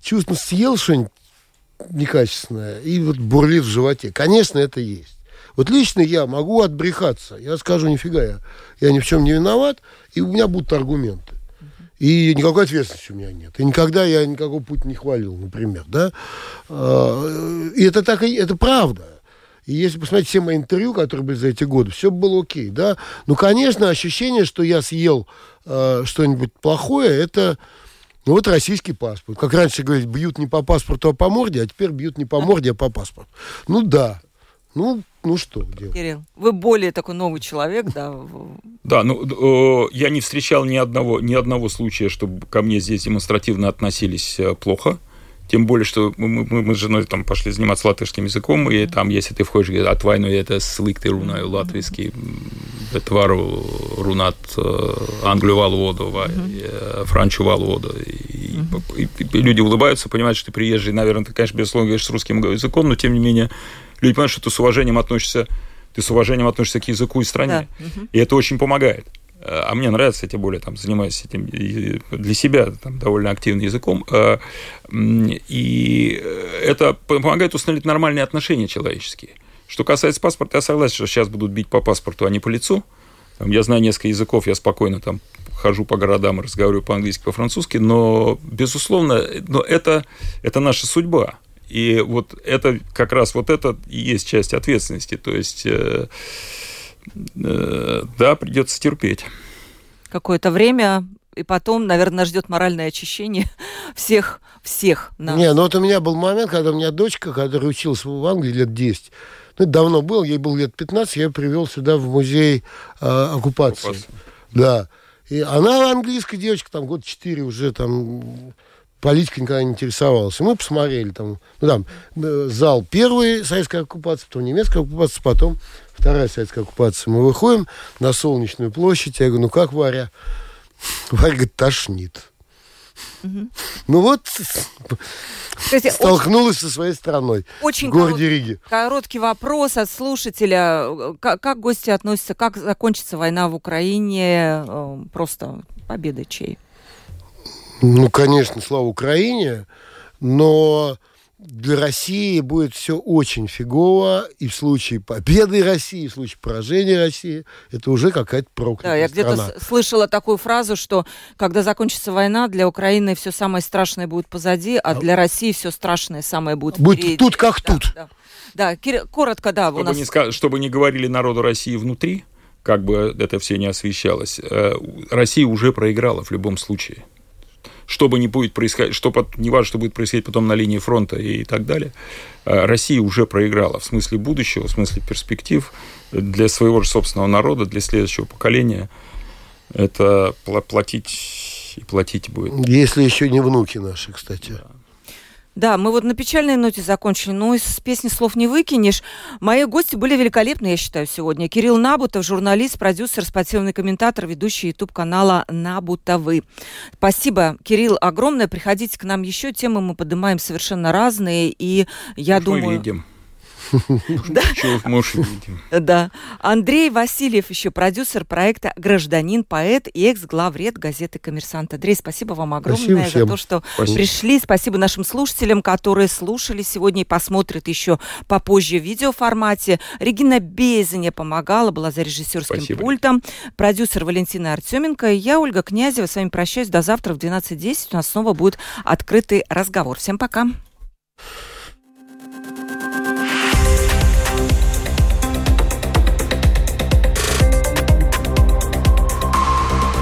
чувство, съел что-нибудь некачественное, и вот бурлит в животе. Конечно, это есть. Вот лично я могу отбрехаться. Я скажу, нифига, я, я ни в чем не виноват, и у меня будут аргументы. И никакой ответственности у меня нет. И никогда я никакого путь не хвалил, например, да. А, и это так, это правда. И если посмотреть все мои интервью, которые были за эти годы, все было окей, да. Ну, конечно, ощущение, что я съел э, что-нибудь плохое, это ну вот российский паспорт. Как раньше говорить, бьют не по паспорту, а по морде, а теперь бьют не по морде, а по паспорту. Ну да. Ну, ну что делать? Кирилл, вы более такой новый человек, да? Да, ну я не встречал ни одного, ни одного случая, чтобы ко мне здесь демонстративно относились э, плохо. Тем более, что мы, мы, мы с женой там пошли заниматься латышским языком, и там, если ты входишь, отвайну это слыкты рунаю латвийский, твару рунат э, англию валводу, э, франчу валводу. И, и, и люди улыбаются, понимают, что ты приезжий, наверное, ты, конечно, безусловно, говоришь с русским языком, но, тем не менее, люди понимают, что ты с уважением относишься ты с уважением относишься к языку и стране. Да. И это очень помогает. А мне нравится, тем более там занимаюсь этим для себя там, довольно активным языком. А, и это помогает установить нормальные отношения человеческие. Что касается паспорта, я согласен, что сейчас будут бить по паспорту, а не по лицу. Там, я знаю несколько языков, я спокойно там хожу по городам и разговариваю по-английски, по-французски, но, безусловно, но это, это наша судьба. И вот это как раз вот это и есть часть ответственности. То есть э, Э, да, придется терпеть. Какое-то время, и потом, наверное, ждет моральное очищение [laughs] всех, всех нас. Не, ну вот у меня был момент, когда у меня дочка, которая училась в Англии лет 10, ну, это давно было, ей было лет 15, я ее привел сюда в музей э, оккупации. Оккупация. Да. И она английская девочка, там год 4 уже там политика никогда не интересовалась. И мы посмотрели там, ну там, э, зал первый советской оккупации, потом немецкая оккупация, потом вторая советская оккупация. Мы выходим на Солнечную площадь, я говорю, ну как Варя? [laughs] Варя говорит, тошнит. Угу. Ну вот, Кстати, столкнулась очень, со своей страной очень в городе корот, Риге. Короткий вопрос от слушателя. Как, как гости относятся, как закончится война в Украине? Э, просто победа чей? Ну, конечно, слава Украине, но для России будет все очень фигово, и в случае победы России, и в случае поражения России, это уже какая-то проклятая Да, я где-то слышала такую фразу, что когда закончится война, для Украины все самое страшное будет позади, а, а для России все страшное самое будет Будет впереди. тут как да, тут. Да, да. Кир... коротко, да. Чтобы, у нас... не, чтобы не говорили народу России внутри, как бы это все не освещалось, э, Россия уже проиграла в любом случае что бы ни будет происходить, что, не важно, что будет происходить потом на линии фронта и так далее, э, Россия уже проиграла в смысле будущего, в смысле перспектив для своего же собственного народа, для следующего поколения. Это платить и платить будет. Если еще не внуки наши, кстати. Да. Да, мы вот на печальной ноте закончили, но из песни слов не выкинешь. Мои гости были великолепны, я считаю, сегодня. Кирилл Набутов, журналист, продюсер, спортивный комментатор, ведущий YouTube-канала Набутовы. Спасибо, Кирилл, огромное. Приходите к нам еще. Темы мы поднимаем совершенно разные, и я мы думаю... Видим. [laughs] Да. Да. Андрей Васильев, еще продюсер проекта «Гражданин, поэт» и экс-главред газеты «Коммерсант». Андрей, спасибо вам огромное за то, что пришли. Спасибо нашим слушателям, которые слушали сегодня и посмотрят еще попозже в видеоформате. Регина Безеня помогала, была за режиссерским пультом. Продюсер Валентина Артеменко. Я, Ольга Князева, с вами прощаюсь. До завтра в 12.10. У нас снова будет открытый разговор. Всем пока.